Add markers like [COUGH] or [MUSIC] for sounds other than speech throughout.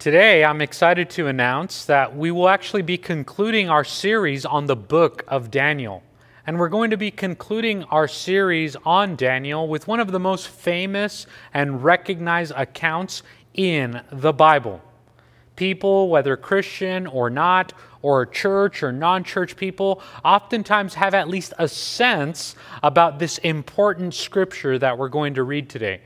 Today, I'm excited to announce that we will actually be concluding our series on the book of Daniel. And we're going to be concluding our series on Daniel with one of the most famous and recognized accounts in the Bible. People, whether Christian or not, or church or non church people, oftentimes have at least a sense about this important scripture that we're going to read today.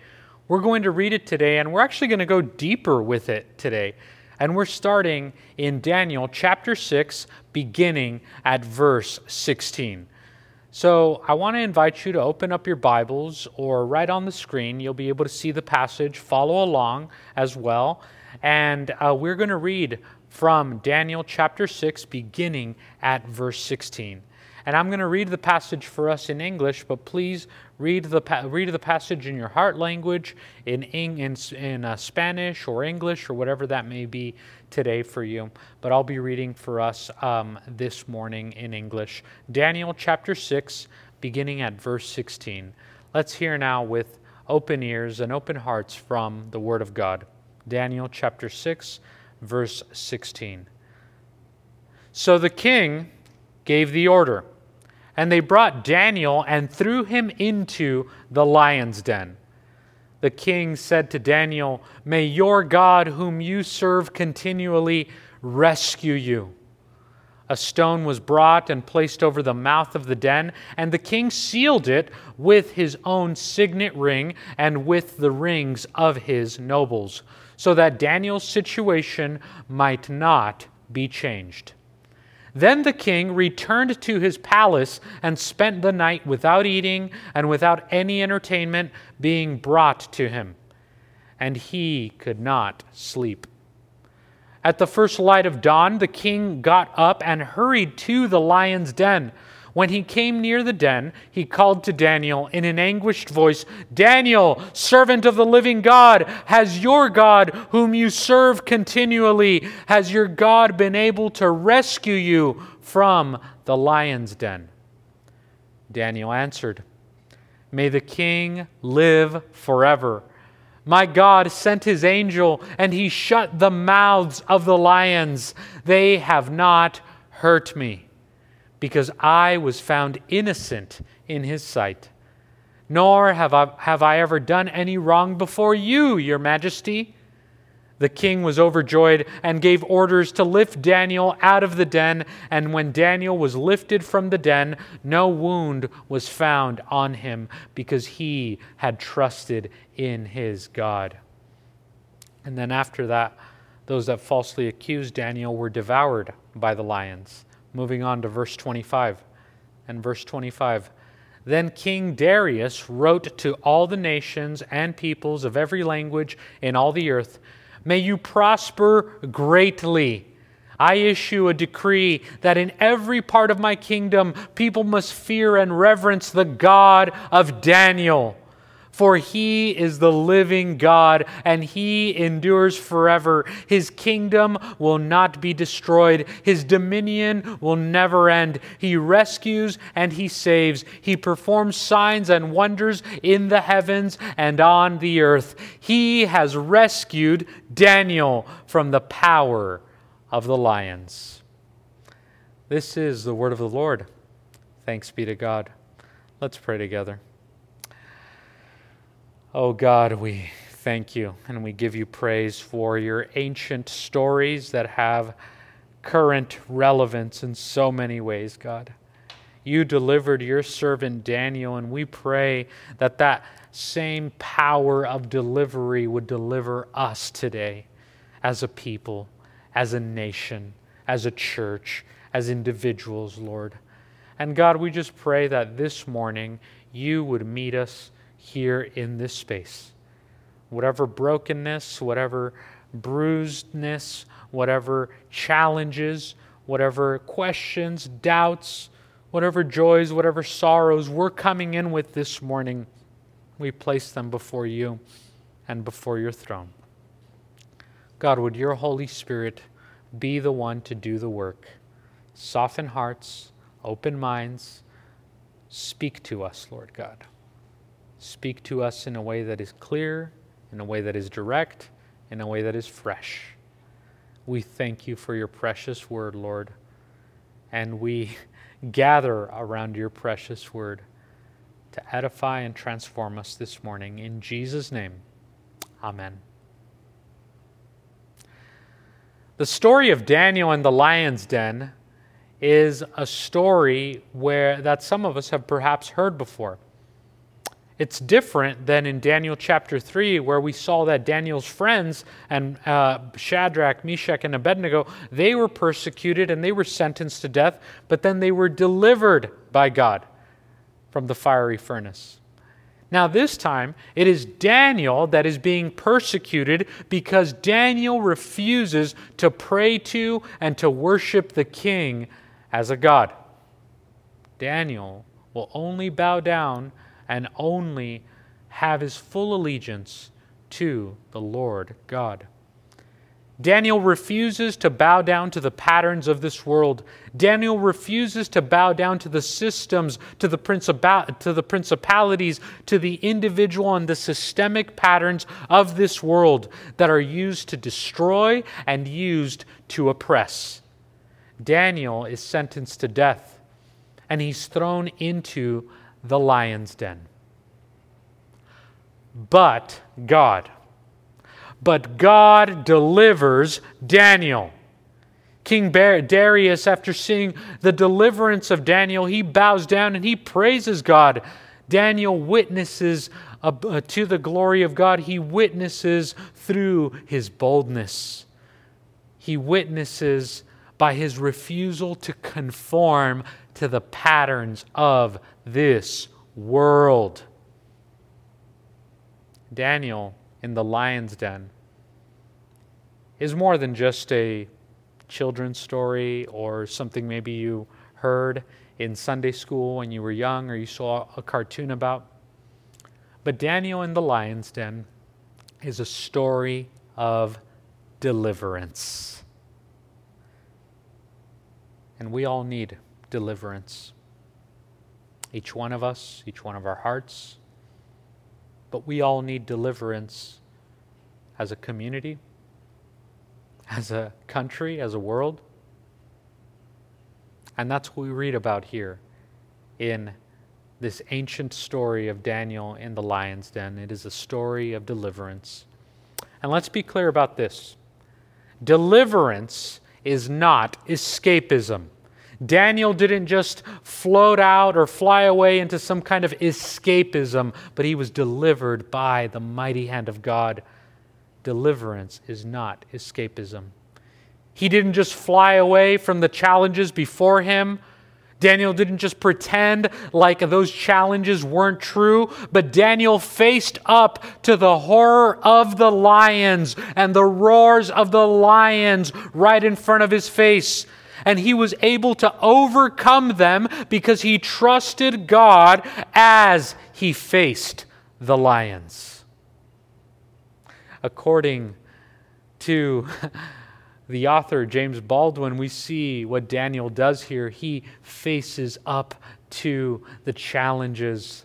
We're going to read it today, and we're actually going to go deeper with it today. And we're starting in Daniel chapter 6, beginning at verse 16. So I want to invite you to open up your Bibles or right on the screen. You'll be able to see the passage, follow along as well. And uh, we're going to read from Daniel chapter 6, beginning at verse 16. And I'm going to read the passage for us in English, but please read the, read the passage in your heart language, in, in, in uh, Spanish or English or whatever that may be today for you. But I'll be reading for us um, this morning in English. Daniel chapter 6, beginning at verse 16. Let's hear now with open ears and open hearts from the Word of God. Daniel chapter 6, verse 16. So the king gave the order and they brought Daniel and threw him into the lion's den. The king said to Daniel, May your God, whom you serve continually, rescue you. A stone was brought and placed over the mouth of the den, and the king sealed it with his own signet ring and with the rings of his nobles, so that Daniel's situation might not be changed. Then the king returned to his palace and spent the night without eating and without any entertainment being brought to him. And he could not sleep. At the first light of dawn, the king got up and hurried to the lion's den. When he came near the den, he called to Daniel in an anguished voice Daniel, servant of the living God, has your God, whom you serve continually, has your God been able to rescue you from the lion's den? Daniel answered, May the king live forever. My God sent his angel, and he shut the mouths of the lions. They have not hurt me because I was found innocent in his sight. Nor have I, have I ever done any wrong before you, your majesty. The king was overjoyed and gave orders to lift Daniel out of the den. And when Daniel was lifted from the den, no wound was found on him because he had trusted in his God. And then after that, those that falsely accused Daniel were devoured by the lions. Moving on to verse 25. And verse 25. Then King Darius wrote to all the nations and peoples of every language in all the earth May you prosper greatly. I issue a decree that in every part of my kingdom people must fear and reverence the God of Daniel for he is the living God, and he endures forever. His kingdom will not be destroyed, his dominion will never end. He rescues and he saves. He performs signs and wonders in the heavens and on the earth. He has rescued Daniel from the power of the lions. This is the word of the Lord. Thanks be to God. Let's pray together. Oh God, we thank you and we give you praise for your ancient stories that have current relevance in so many ways, God. You delivered your servant Daniel, and we pray that that same power of delivery would deliver us today as a people, as a nation, as a church, as individuals, Lord. And God, we just pray that this morning you would meet us here in this space. Whatever brokenness, whatever bruisedness, whatever challenges, whatever questions, doubts, whatever joys, whatever sorrows we're coming in with this morning, we place them before you and before your throne. God, would your Holy Spirit be the one to do the work? Soften hearts, open minds, speak to us, Lord God. Speak to us in a way that is clear, in a way that is direct, in a way that is fresh. we thank you for your precious word, Lord. And we [LAUGHS] gather around your precious word to edify and transform us this morning. In Jesus' name, amen. The story of Daniel and the lion's den is a story where that some of us have perhaps heard before. It's different than in Daniel chapter 3, where we saw that Daniel's friends and uh, Shadrach, Meshach, and Abednego, they were persecuted and they were sentenced to death, but then they were delivered by God from the fiery furnace. Now, this time, it is Daniel that is being persecuted because Daniel refuses to pray to and to worship the king as a god. Daniel will only bow down and only have his full allegiance to the Lord God. Daniel refuses to bow down to the patterns of this world. Daniel refuses to bow down to the systems, to the, to the principalities, to the individual and the systemic patterns of this world that are used to destroy and used to oppress. Daniel is sentenced to death and he's thrown into the lion's den. But God. But God delivers Daniel. King Darius, after seeing the deliverance of Daniel, he bows down and he praises God. Daniel witnesses uh, to the glory of God. He witnesses through his boldness. He witnesses by his refusal to conform to the patterns of this world. Daniel in the lion's den is more than just a children's story or something maybe you heard in Sunday school when you were young or you saw a cartoon about. But Daniel in the lion's den is a story of deliverance. And we all need deliverance. Each one of us, each one of our hearts. But we all need deliverance as a community, as a country, as a world. And that's what we read about here in this ancient story of Daniel in the lion's den. It is a story of deliverance. And let's be clear about this deliverance is not escapism. Daniel didn't just float out or fly away into some kind of escapism, but he was delivered by the mighty hand of God. Deliverance is not escapism. He didn't just fly away from the challenges before him. Daniel didn't just pretend like those challenges weren't true, but Daniel faced up to the horror of the lions and the roars of the lions right in front of his face and he was able to overcome them because he trusted God as he faced the lions. According to [LAUGHS] the author, James Baldwin, we see what Daniel does here. He faces up to the challenges.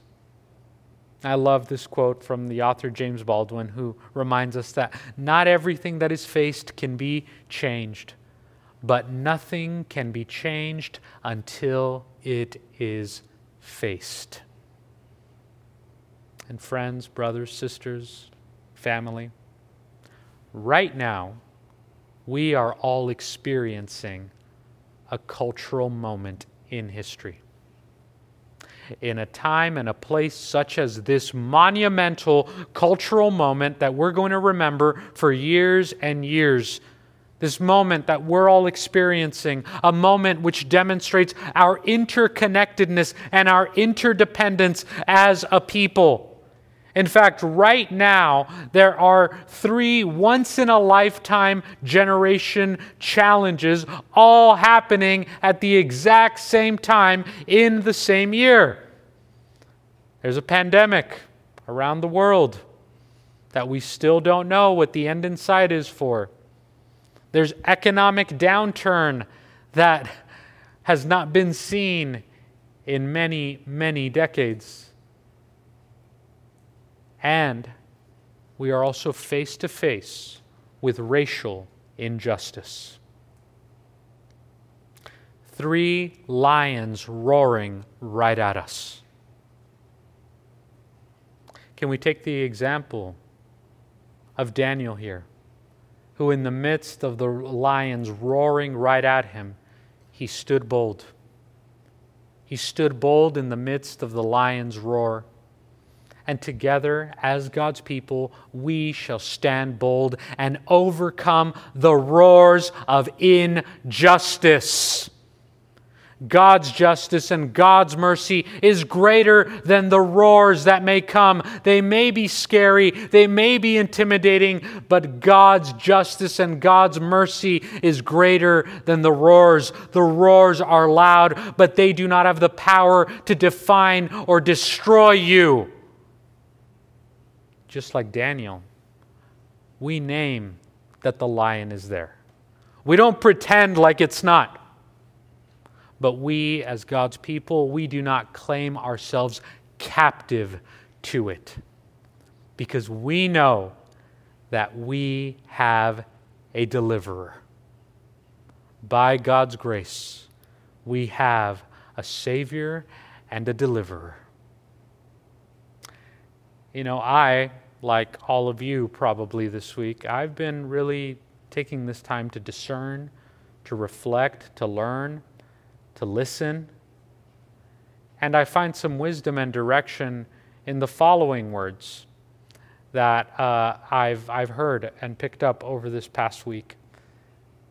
I love this quote from the author James Baldwin, who reminds us that not everything that is faced can be changed but nothing can be changed until it is faced. And friends, brothers, sisters, family, right now, we are all experiencing a cultural moment in history. In a time and a place such as this monumental cultural moment that we're going to remember for years and years this moment that we're all experiencing, a moment which demonstrates our interconnectedness and our interdependence as a people. In fact, right now, there are three once in a lifetime generation challenges all happening at the exact same time in the same year. There's a pandemic around the world that we still don't know what the end in sight is for. There's economic downturn that has not been seen in many, many decades. And we are also face to face with racial injustice. Three lions roaring right at us. Can we take the example of Daniel here, who, in the midst of the lions roaring right at him, he stood bold? He stood bold in the midst of the lion's roar and together as God's people, we shall stand bold and overcome the roars of injustice. God's justice and God's mercy is greater than the roars that may come. They may be scary, they may be intimidating, but God's justice and God's mercy is greater than the roars. The roars are loud, but they do not have the power to define or destroy you just like Daniel, we name that the lion is there. We don't pretend like it's not. But we, as God's people, we do not claim ourselves captive to it because we know that we have a deliverer. By God's grace, we have a Savior and a deliverer. You know, I, like all of you probably this week, I've been really taking this time to discern, to reflect, to learn, to listen. And I find some wisdom and direction in the following words that uh, I've, I've heard and picked up over this past week.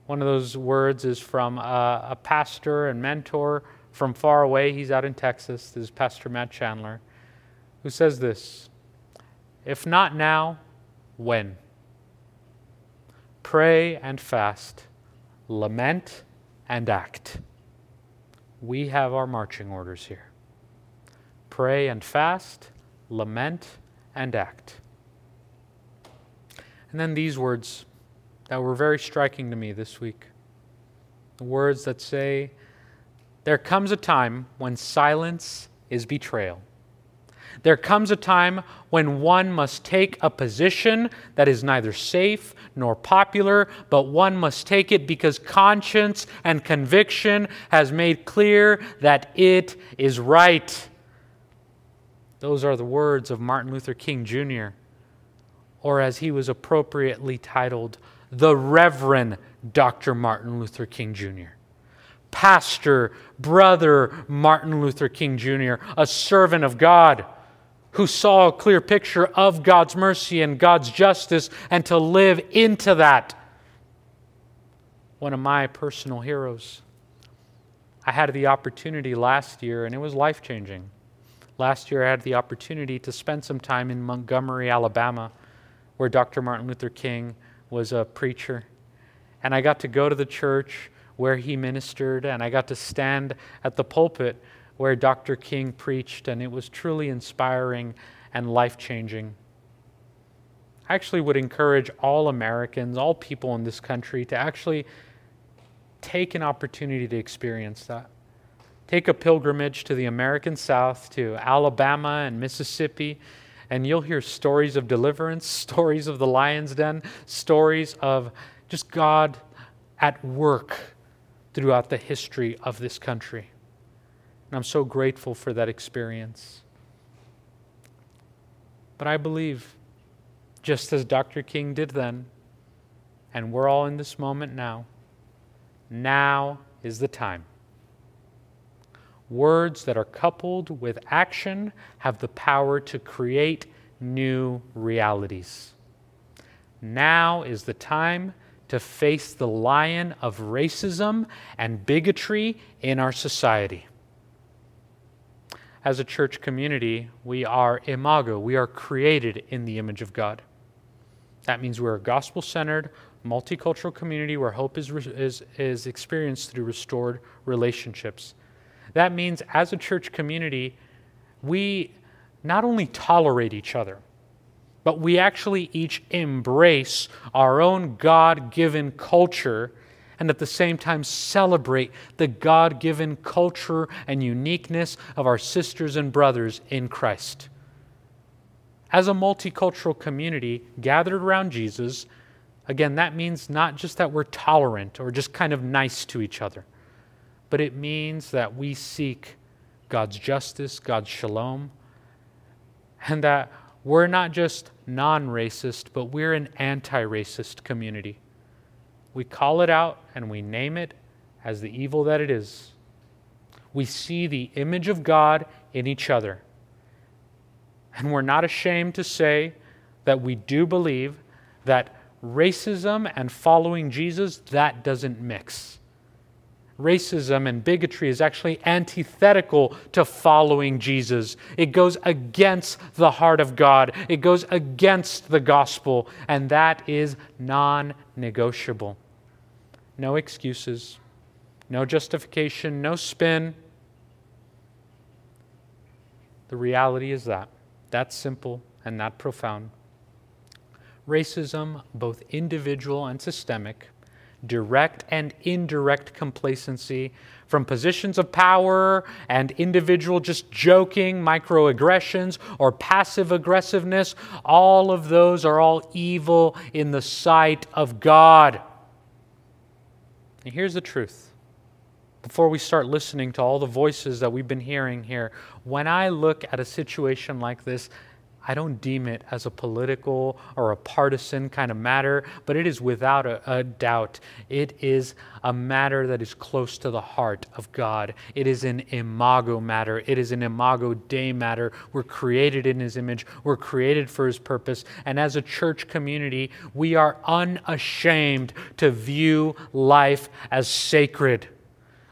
One of those words is from a, a pastor and mentor from far away. He's out in Texas. This is Pastor Matt Chandler, who says this if not now, when? Pray and fast, lament and act. We have our marching orders here. Pray and fast, lament and act. And then these words that were very striking to me this week. The words that say, There comes a time when silence is betrayal. There comes a time when one must take a position that is neither safe nor popular, but one must take it because conscience and conviction has made clear that it is right. Those are the words of Martin Luther King Jr., or as he was appropriately titled, the Reverend Dr. Martin Luther King Jr. Pastor, brother Martin Luther King Jr., a servant of God who saw a clear picture of God's mercy and God's justice and to live into that. One of my personal heroes. I had the opportunity last year, and it was life changing. Last year, I had the opportunity to spend some time in Montgomery, Alabama, where Dr. Martin Luther King was a preacher. And I got to go to the church where he ministered, and I got to stand at the pulpit where Dr. King preached, and it was truly inspiring and life changing. I actually would encourage all Americans, all people in this country, to actually take an opportunity to experience that. Take a pilgrimage to the American South, to Alabama and Mississippi, and you'll hear stories of deliverance, [LAUGHS] stories of the lion's den, stories of just God at work throughout the history of this country. And I'm so grateful for that experience. But I believe, just as Dr. King did then, and we're all in this moment now, now is the time. Words that are coupled with action have the power to create new realities. Now is the time to face the lion of racism and bigotry in our society as a church community, we are imago. We are created in the image of God. That means we're a gospel centered, multicultural community where hope is, is, is experienced through restored relationships. That means as a church community, we not only tolerate each other, but we actually each embrace our own God given culture and at the same time celebrate the God given culture and uniqueness of our sisters and brothers in Christ. As a multicultural community gathered around Jesus, Again, that means not just that we're tolerant or just kind of nice to each other, but it means that we seek God's justice, God's shalom, and that we're not just non racist, but we're an anti racist community. We call it out and we name it as the evil that it is. We see the image of God in each other. And we're not ashamed to say that we do believe that racism and following Jesus, that doesn't mix. Racism and bigotry is actually antithetical to following Jesus. It goes against the heart of God, it goes against the gospel, and that is non negotiable. No excuses, no justification, no spin. The reality is that. That's simple and that profound. Racism, both individual and systemic, direct and indirect complacency from positions of power and individual just joking, microaggressions, or passive aggressiveness, all of those are all evil in the sight of God. And here's the truth. Before we start listening to all the voices that we've been hearing here, when I look at a situation like this, I don't deem it as a political or a partisan kind of matter, but it is without a, a, doubt. It is a matter that is close to the heart of God. It is an imago matter. It is an imago Dei matter. We're created in His image, we're created for His purpose. And as a church community, we are unashamed to view life as sacred.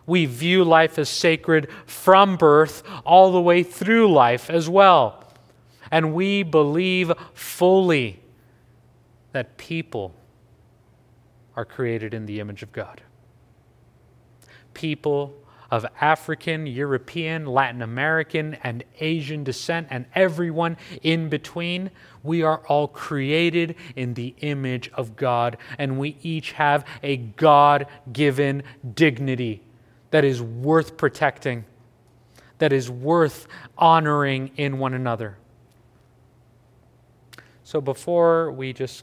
We view life as sacred from birth all the way through life as well. And we believe fully that people are created in the image of God. People of African, European, Latin American, and Asian descent, and everyone in between, we are all created in the image of God, and we each have a God given dignity that is worth protecting, that is worth honoring in one another. So before we just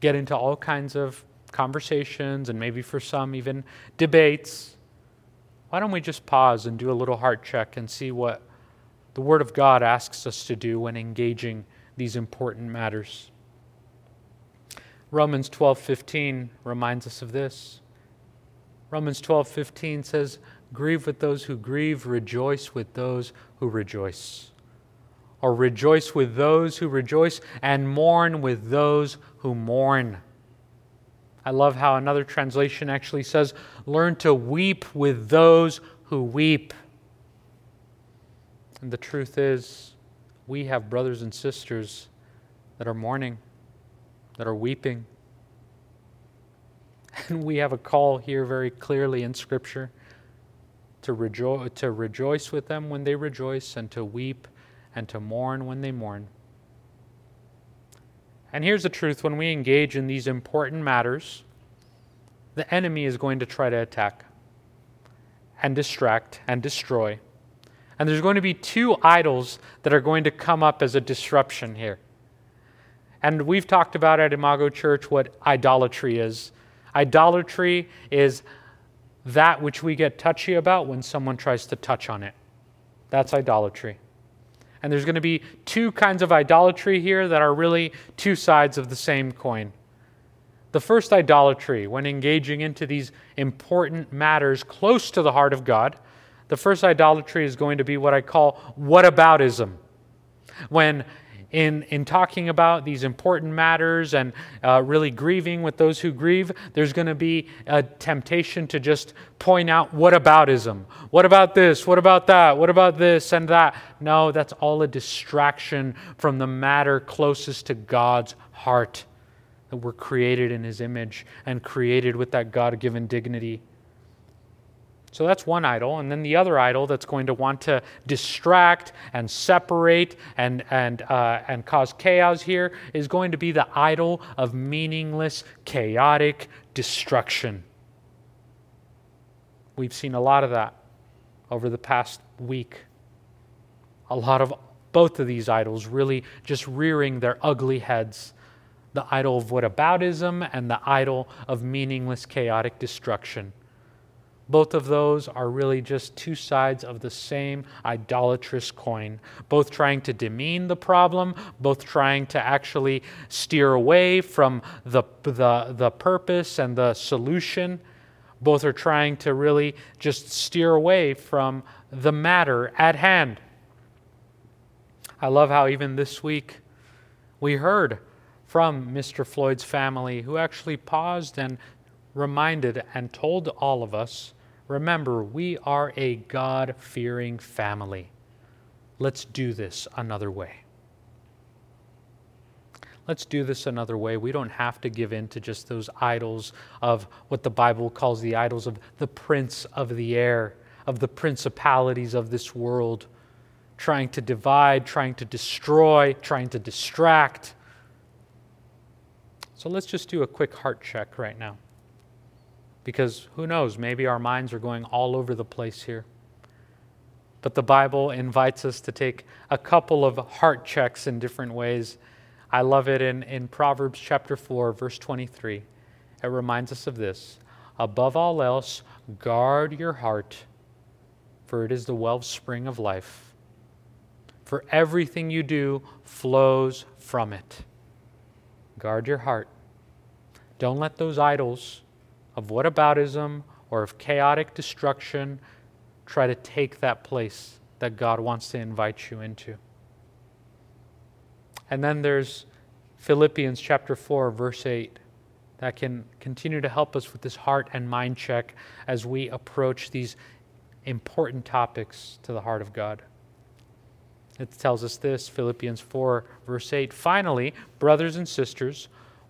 get into all kinds of conversations and maybe for some even debates, why don't we just pause and do a little heart check and see what the Word of God asks us to do when engaging these important matters? Romans 12:15 reminds us of this. Romans 12:15 says, "Grieve with those who grieve, rejoice with those who rejoice." Or rejoice with those who rejoice, and mourn with those who mourn. I love how another translation actually says, Learn to weep with those who weep. And the truth is, we have brothers and sisters that are mourning, that are weeping. [LAUGHS] And we have a call here very clearly in Scripture to, rejo- to rejoice with them when they rejoice and to weep and to mourn when they mourn. And here's the truth when we engage in these important matters, the enemy is going to try to attack and distract and destroy. And there's going to be two idols that are going to come up as a disruption here. And we've talked about at Imago Church what idolatry is. Idolatry is that which we get touchy about when someone tries to touch on it. That's idolatry. And there's going to be two kinds of idolatry here that are really two sides of the same coin. The first idolatry, when engaging into these important matters close to the heart of God, the first idolatry is going to be what I call whataboutism. When in, in talking about these important matters and uh, really grieving with those who grieve, there's going to be a temptation to just point out whataboutism? What about this? What about that? What about this and that? No, that's all a distraction from the matter closest to God's heart. That we're created in His image and created with that God given dignity. So that's one idol. And then the other idol that's going to want to distract and separate and, and, uh, and cause chaos here is going to be the idol of meaningless, chaotic destruction. We've seen a lot of that over the past week. A lot of both of these idols really just rearing their ugly heads. the idol of whataboutism and the idol of meaningless, chaotic destruction. Both of those are really just two sides of the same idolatrous coin, both trying to demean the problem, both trying to actually steer away from the, the, the purpose and the solution. Both are trying to really just steer away from the matter at hand. I love how even this week we heard from Mr. Floyd's family who actually paused and reminded and told all of us remember, we are a God fearing family. Let's do this another way. Let's do this another way. We don't have to give in to just those idols of what the Bible calls the idols of the prince of the air, of the principalities of this world, trying to divide, trying to destroy, trying to distract. So let's just do a quick heart check right now. Because who knows, maybe our minds are going all over the place here. But the Bible invites us to take a couple of heart checks in different ways. I love it in, in Proverbs chapter 4, verse 23. It reminds us of this Above all else, guard your heart, for it is the wellspring of life. For everything you do flows from it. Guard your heart. Don't let those idols of whataboutism or of chaotic destruction try to take that place that God wants to invite you into. And then there's Philippians chapter 4, verse 8, that can continue to help us with this heart and mind check as we approach these important topics to the heart of God. It tells us this Philippians 4, verse 8. Finally, brothers and sisters,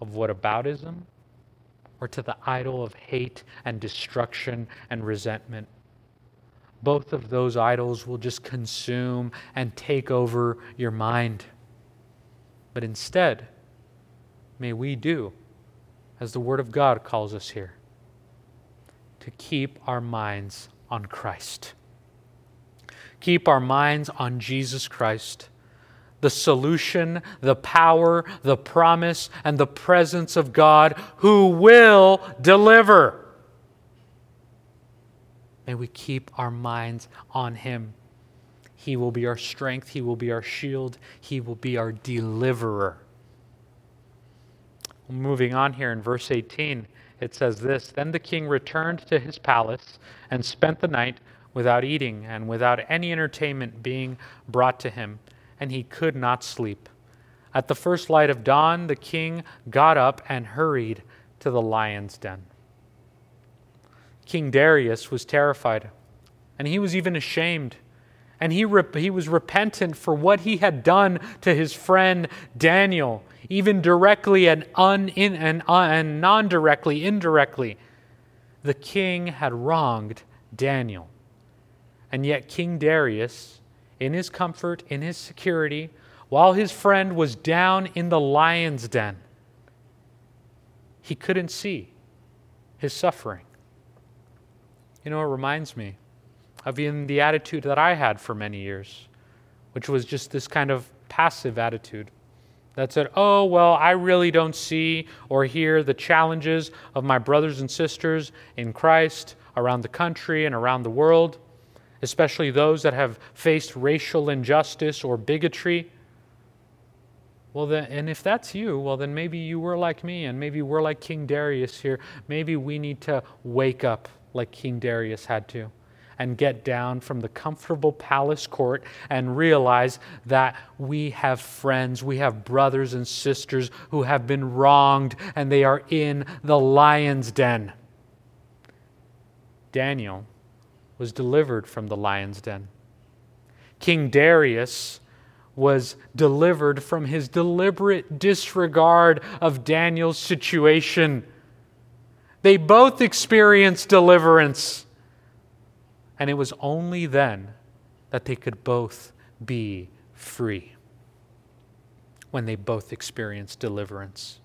of whataboutism or to the idol of hate and destruction and resentment. Both of those idols will just consume and take over your mind. But instead, may we do as the Word of God calls us here to keep our minds on Christ. Keep our minds on Jesus Christ the solution, the power, the promise, and the presence of God who will deliver. May we keep our minds on Him. He will be our strength, He will be our shield, He will be our deliverer. Moving on here in verse 18, it says this Then the king returned to his palace and spent the night without eating and without any entertainment being brought to him and he could not sleep. At the first light of dawn, the king got up and hurried to the lion's den. King Darius was terrified, and he was even ashamed. And he, he was repentant for what he had done to his friend Daniel, even directly and, un- in- and, uh, and non directly, indirectly. The king had wronged Daniel. And yet, King Darius in his comfort, in his security, while his friend was down in the lion's den. He couldn't see his suffering. You know, it reminds me of even the attitude that I had for many years, which was just this kind of passive attitude that said, oh, well, I really don't see or hear the challenges of my brothers and sisters in Christ around the country and around the world especially those that have faced racial injustice or bigotry. Well, then, and if that's you, well, then maybe you were like me, and maybe we're like King Darius here. Maybe we need to wake up like King Darius had to and get down from the comfortable palace court and realize that we have friends, we have brothers and sisters who have been wronged, and they are in the lion's den. Daniel was delivered from the lion's den. King Darius was delivered from his deliberate disregard of Daniel's situation. They both experienced deliverance. And it was only then that they could both be free. When they both experienced deliverance.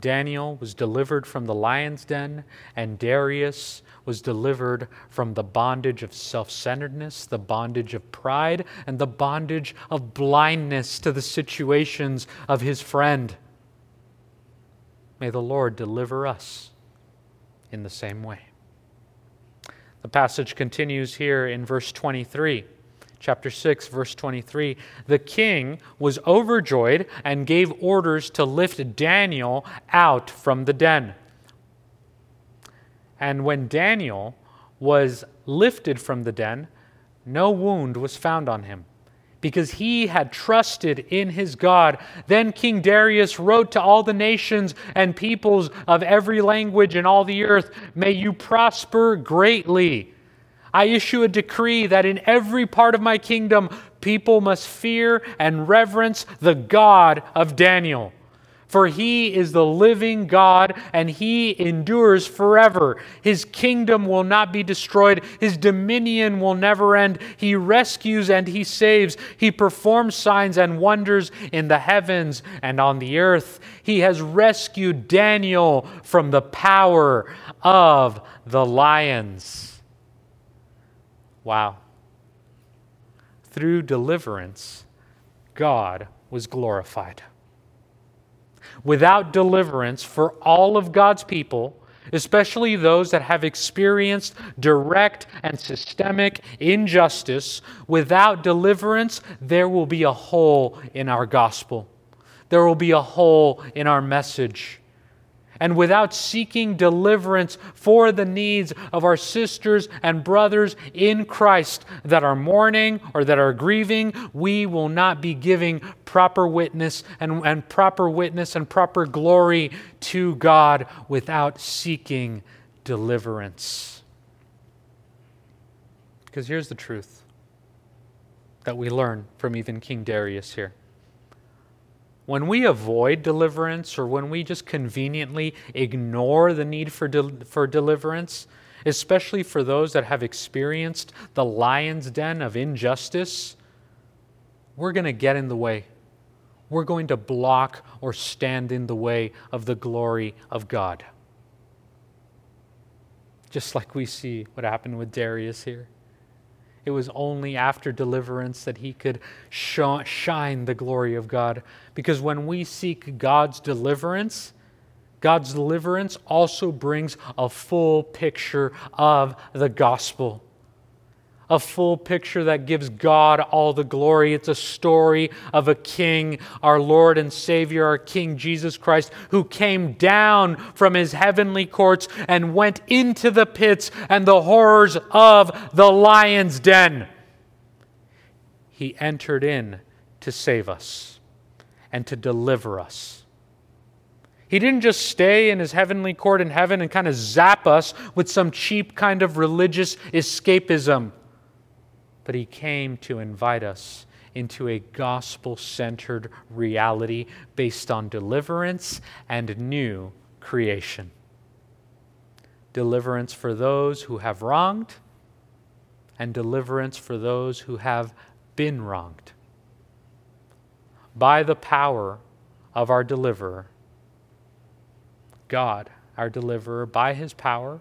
Daniel was delivered from the lion's den, and Darius was delivered from the bondage of self centeredness, the bondage of pride, and the bondage of blindness to the situations of his friend. May the Lord deliver us in the same way. The passage continues here in verse 23 chapter 6, verse 23, the king was overjoyed and gave orders to lift Daniel out from the den. And when Daniel was lifted from the den, no wound was found on him because he had trusted in his God. Then King Darius wrote to all the nations and peoples of every language in all the earth May you prosper greatly I issue a decree that in every part of my kingdom, people must fear and reverence the God of Daniel. For he is the living God and he endures forever. His kingdom will not be destroyed, his dominion will never end. He rescues and he saves. He performs signs and wonders in the heavens and on the earth. He has rescued Daniel from the power of the lions. Wow. Through deliverance, God was glorified. Without deliverance for all of God's people, especially those that have experienced direct and systemic injustice, without deliverance, there will be a hole in our gospel. There will be a hole in our message and without seeking deliverance for the needs of our sisters and brothers in Christ that are mourning or that are grieving, we will not be giving proper witness and, and proper witness and proper glory to God without seeking deliverance. Because here's the truth that we learn from even King Darius here when we avoid deliverance or when we just conveniently ignore the need for, for deliverance, especially for those that have experienced the lion's den of injustice, we're going to get in the way. We're going to block or stand in the way of the glory of God. Just like we see what happened with Darius here. It was only after deliverance that he could sh- shine the glory of God. Because when we seek God's deliverance, God's deliverance also brings a full picture of the gospel a full picture that gives God all the glory. It's a story of a king, our Lord and Savior, our King Jesus Christ, who came down from his heavenly courts and went into the pits and the horrors of the lion's den. He entered in to save us and to deliver us. He didn't just stay in his heavenly court in heaven and kind of zap us with some cheap kind of religious escapism but he came to invite us into a gospel centered reality based on deliverance and new creation. Deliverance for those who have wronged, and deliverance for those who have been wronged. By the power of our deliverer, God, our deliverer, by his power,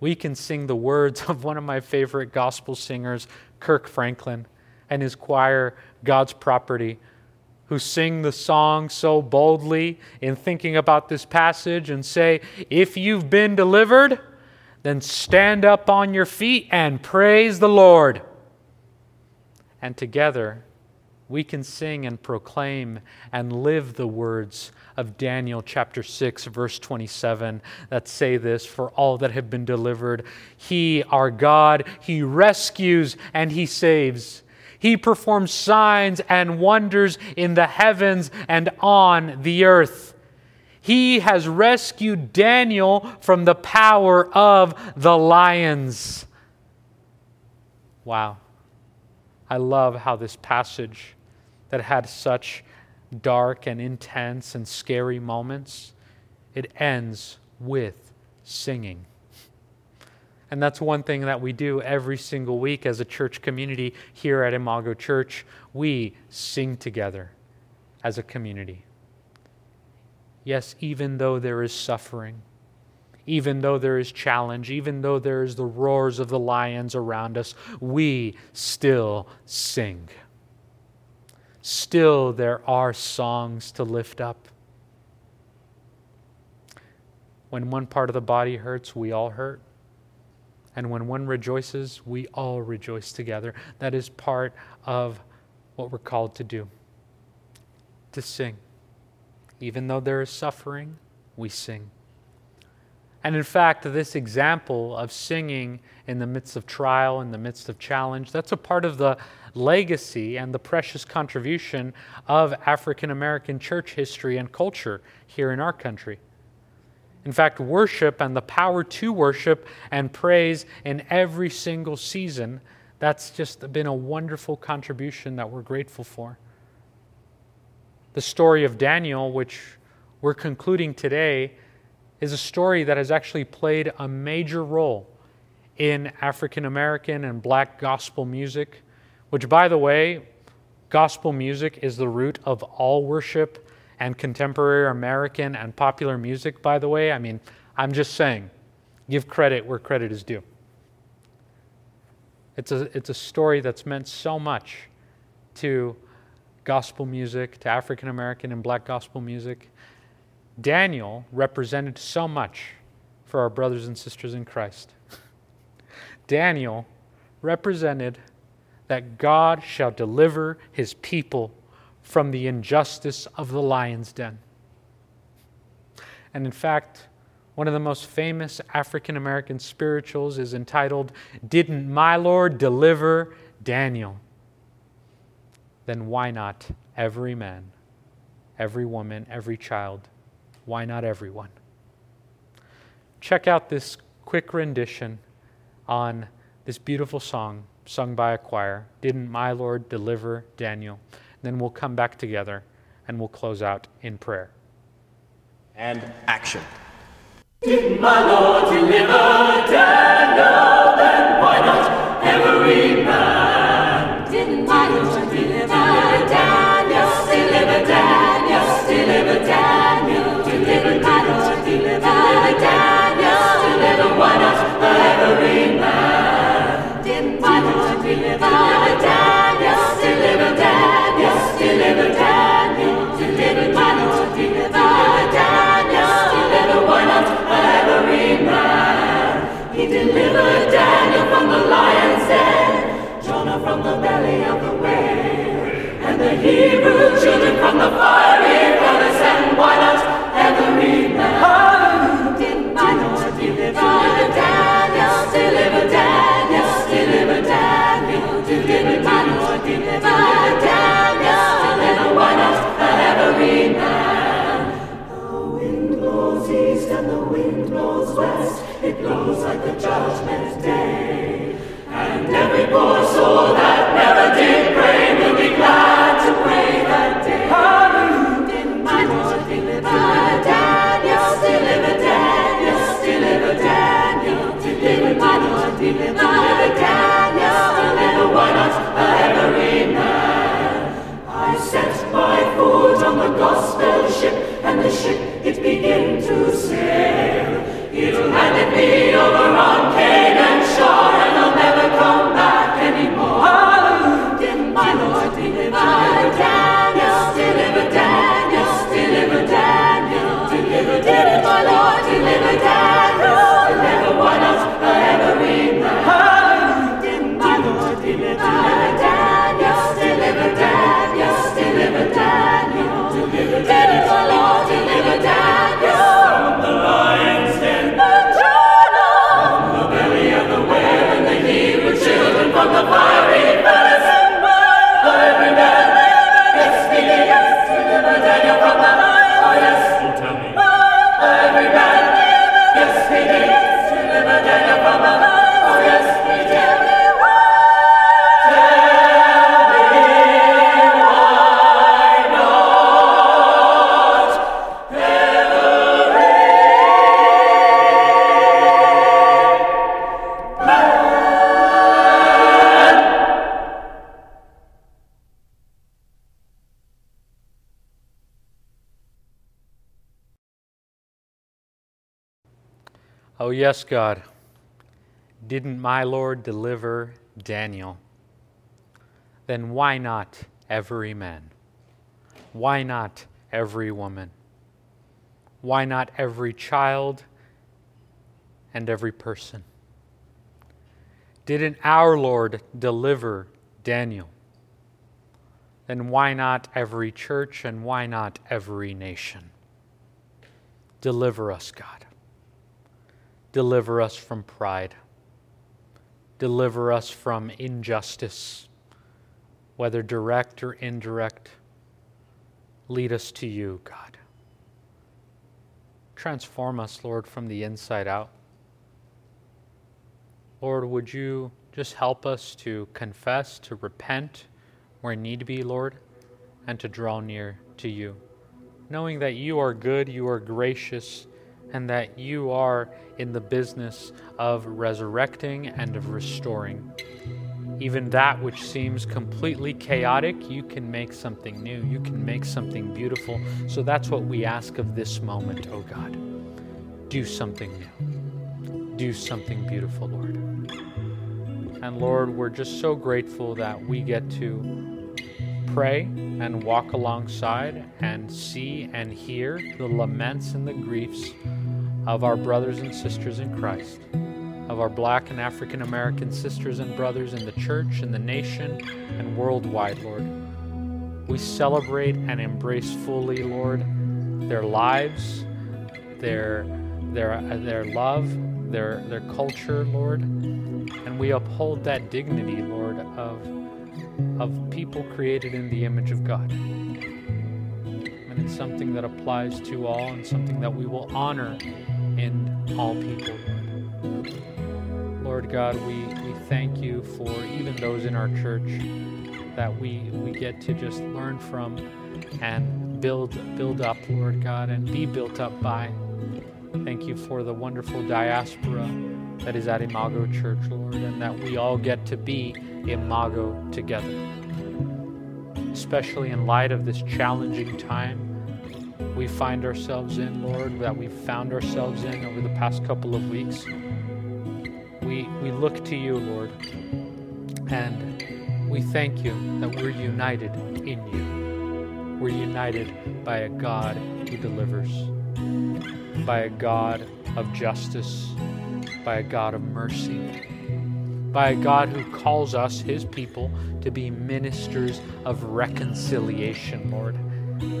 we can sing the words [LAUGHS] of one of my favorite gospel singers, Kirk Franklin, and his choir, God's Property, who sing the song so boldly in thinking about this passage and say, If you've been delivered, then stand up on your feet and praise the Lord. And together, we can sing and proclaim and live the words of Daniel chapter 6, verse 27, that say this For all that have been delivered, He, our God, He rescues and He saves. He performs signs and wonders in the heavens and on the earth. He has rescued Daniel from the power of the lions. Wow. I love how this passage that had such dark and intense and scary moments, it ends with singing. And that's one thing that we do every single week as a church community here at Imago Church. We sing together as a community. Yes, even though there is suffering, even though there is challenge, even though there is the roars of the lions around us, we still sing. Still, there are songs to lift up. When one part of the body hurts, we all hurt. And when one rejoices, we all rejoice together. That is part of what we're called to do to sing. Even though there is suffering, we sing. And in fact, this example of singing in the midst of trial, in the midst of challenge, that's a part of the legacy and the precious contribution of African American church history and culture here in our country. In fact, worship and the power to worship and praise in every single season, that's just been a wonderful contribution that we're grateful for. The story of Daniel, which we're concluding today, is a story that has actually played a major role in African American and black gospel music, which, by the way, gospel music is the root of all worship and contemporary American and popular music, by the way. I mean, I'm just saying, give credit where credit is due. It's a, it's a story that's meant so much to gospel music, to African American and black gospel music. Daniel represented so much for our brothers and sisters in Christ. Daniel represented that God shall deliver his people from the injustice of the lion's den. And in fact, one of the most famous African American spirituals is entitled, Didn't My Lord Deliver Daniel? Then why not every man, every woman, every child? Why not everyone? Check out this quick rendition on this beautiful song sung by a choir, Didn't My Lord Deliver Daniel? Then we'll come back together and we'll close out in prayer. And action. Did my Lord deliver Daniel? From the belly of the whale, and the Hebrew children from the fiery furnace. And why not ship, and the ship it began to sail. It landed me over on Canaan shore, yes, God. Didn't my Lord deliver Daniel? Then why not every man? Why not every woman? Why not every child and every person? Didn't our Lord deliver Daniel? Then why not every church and why not every nation? Deliver us, God. Deliver us from pride. Deliver us from injustice, whether direct or indirect. Lead us to you, God. Transform us, Lord, from the inside out. Lord, would you just help us to confess, to repent where need be, Lord, and to draw near to you, knowing that you are good, you are gracious, and that you are in the business of resurrecting and of restoring. Even that which seems completely chaotic, you can make something new. You can make something beautiful. So that's what we ask of this moment, oh God. Do something new. Do something beautiful, Lord. And Lord, we're just so grateful that we get to pray and walk alongside and see and hear the laments and the griefs of our brothers and sisters in Christ of our black and African American sisters and brothers in the church, in the nation, and worldwide, Lord. We celebrate and embrace fully, Lord, their lives, their, their, uh, their love, their, their culture, Lord. And we uphold that dignity, Lord, of, of people created in the image of God. And it's something that applies to all and something that we will honor in all people, Lord. Lord God, we, we thank you for even those in our church that we, we get to just learn from and build build up, Lord God, and be built up by. Thank you for the wonderful diaspora that is at Imago Church, Lord, and that we all get to be Imago together. Especially in light of this challenging time we find ourselves in, Lord, that we've found ourselves in over the past couple of weeks we, we look to you, Lord, and we thank you that we're united in you. We're united by a God who delivers, by a God of justice, by a God of mercy, by a God who calls us, his people, to be ministers of reconciliation, Lord,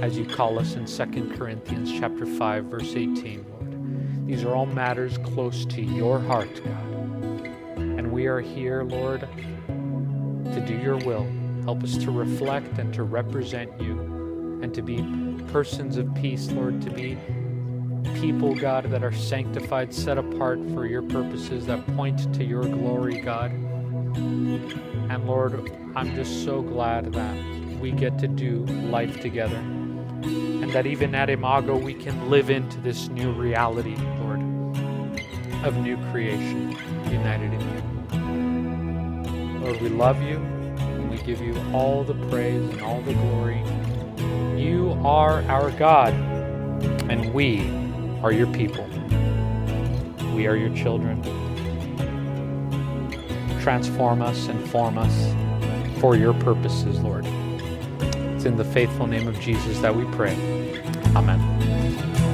as you call us in 2 Corinthians chapter 5 verse 18, Lord. These are all matters close to your heart, God And we are here, Lord, to do your will. Help us to reflect and to represent you and to be persons of peace, Lord, to be people, God, that are sanctified, set apart for your purposes, that point to your glory, God. And Lord, I'm just so glad that we get to do life together. And that even at Imago, we can live into this new reality, Lord, of new creation united in you. Lord, we love you and we give you all the praise and all the glory. You are our God, and we are your people. We are your children. Transform us and form us for your purposes, Lord. It's in the faithful name of Jesus that we pray. Amen.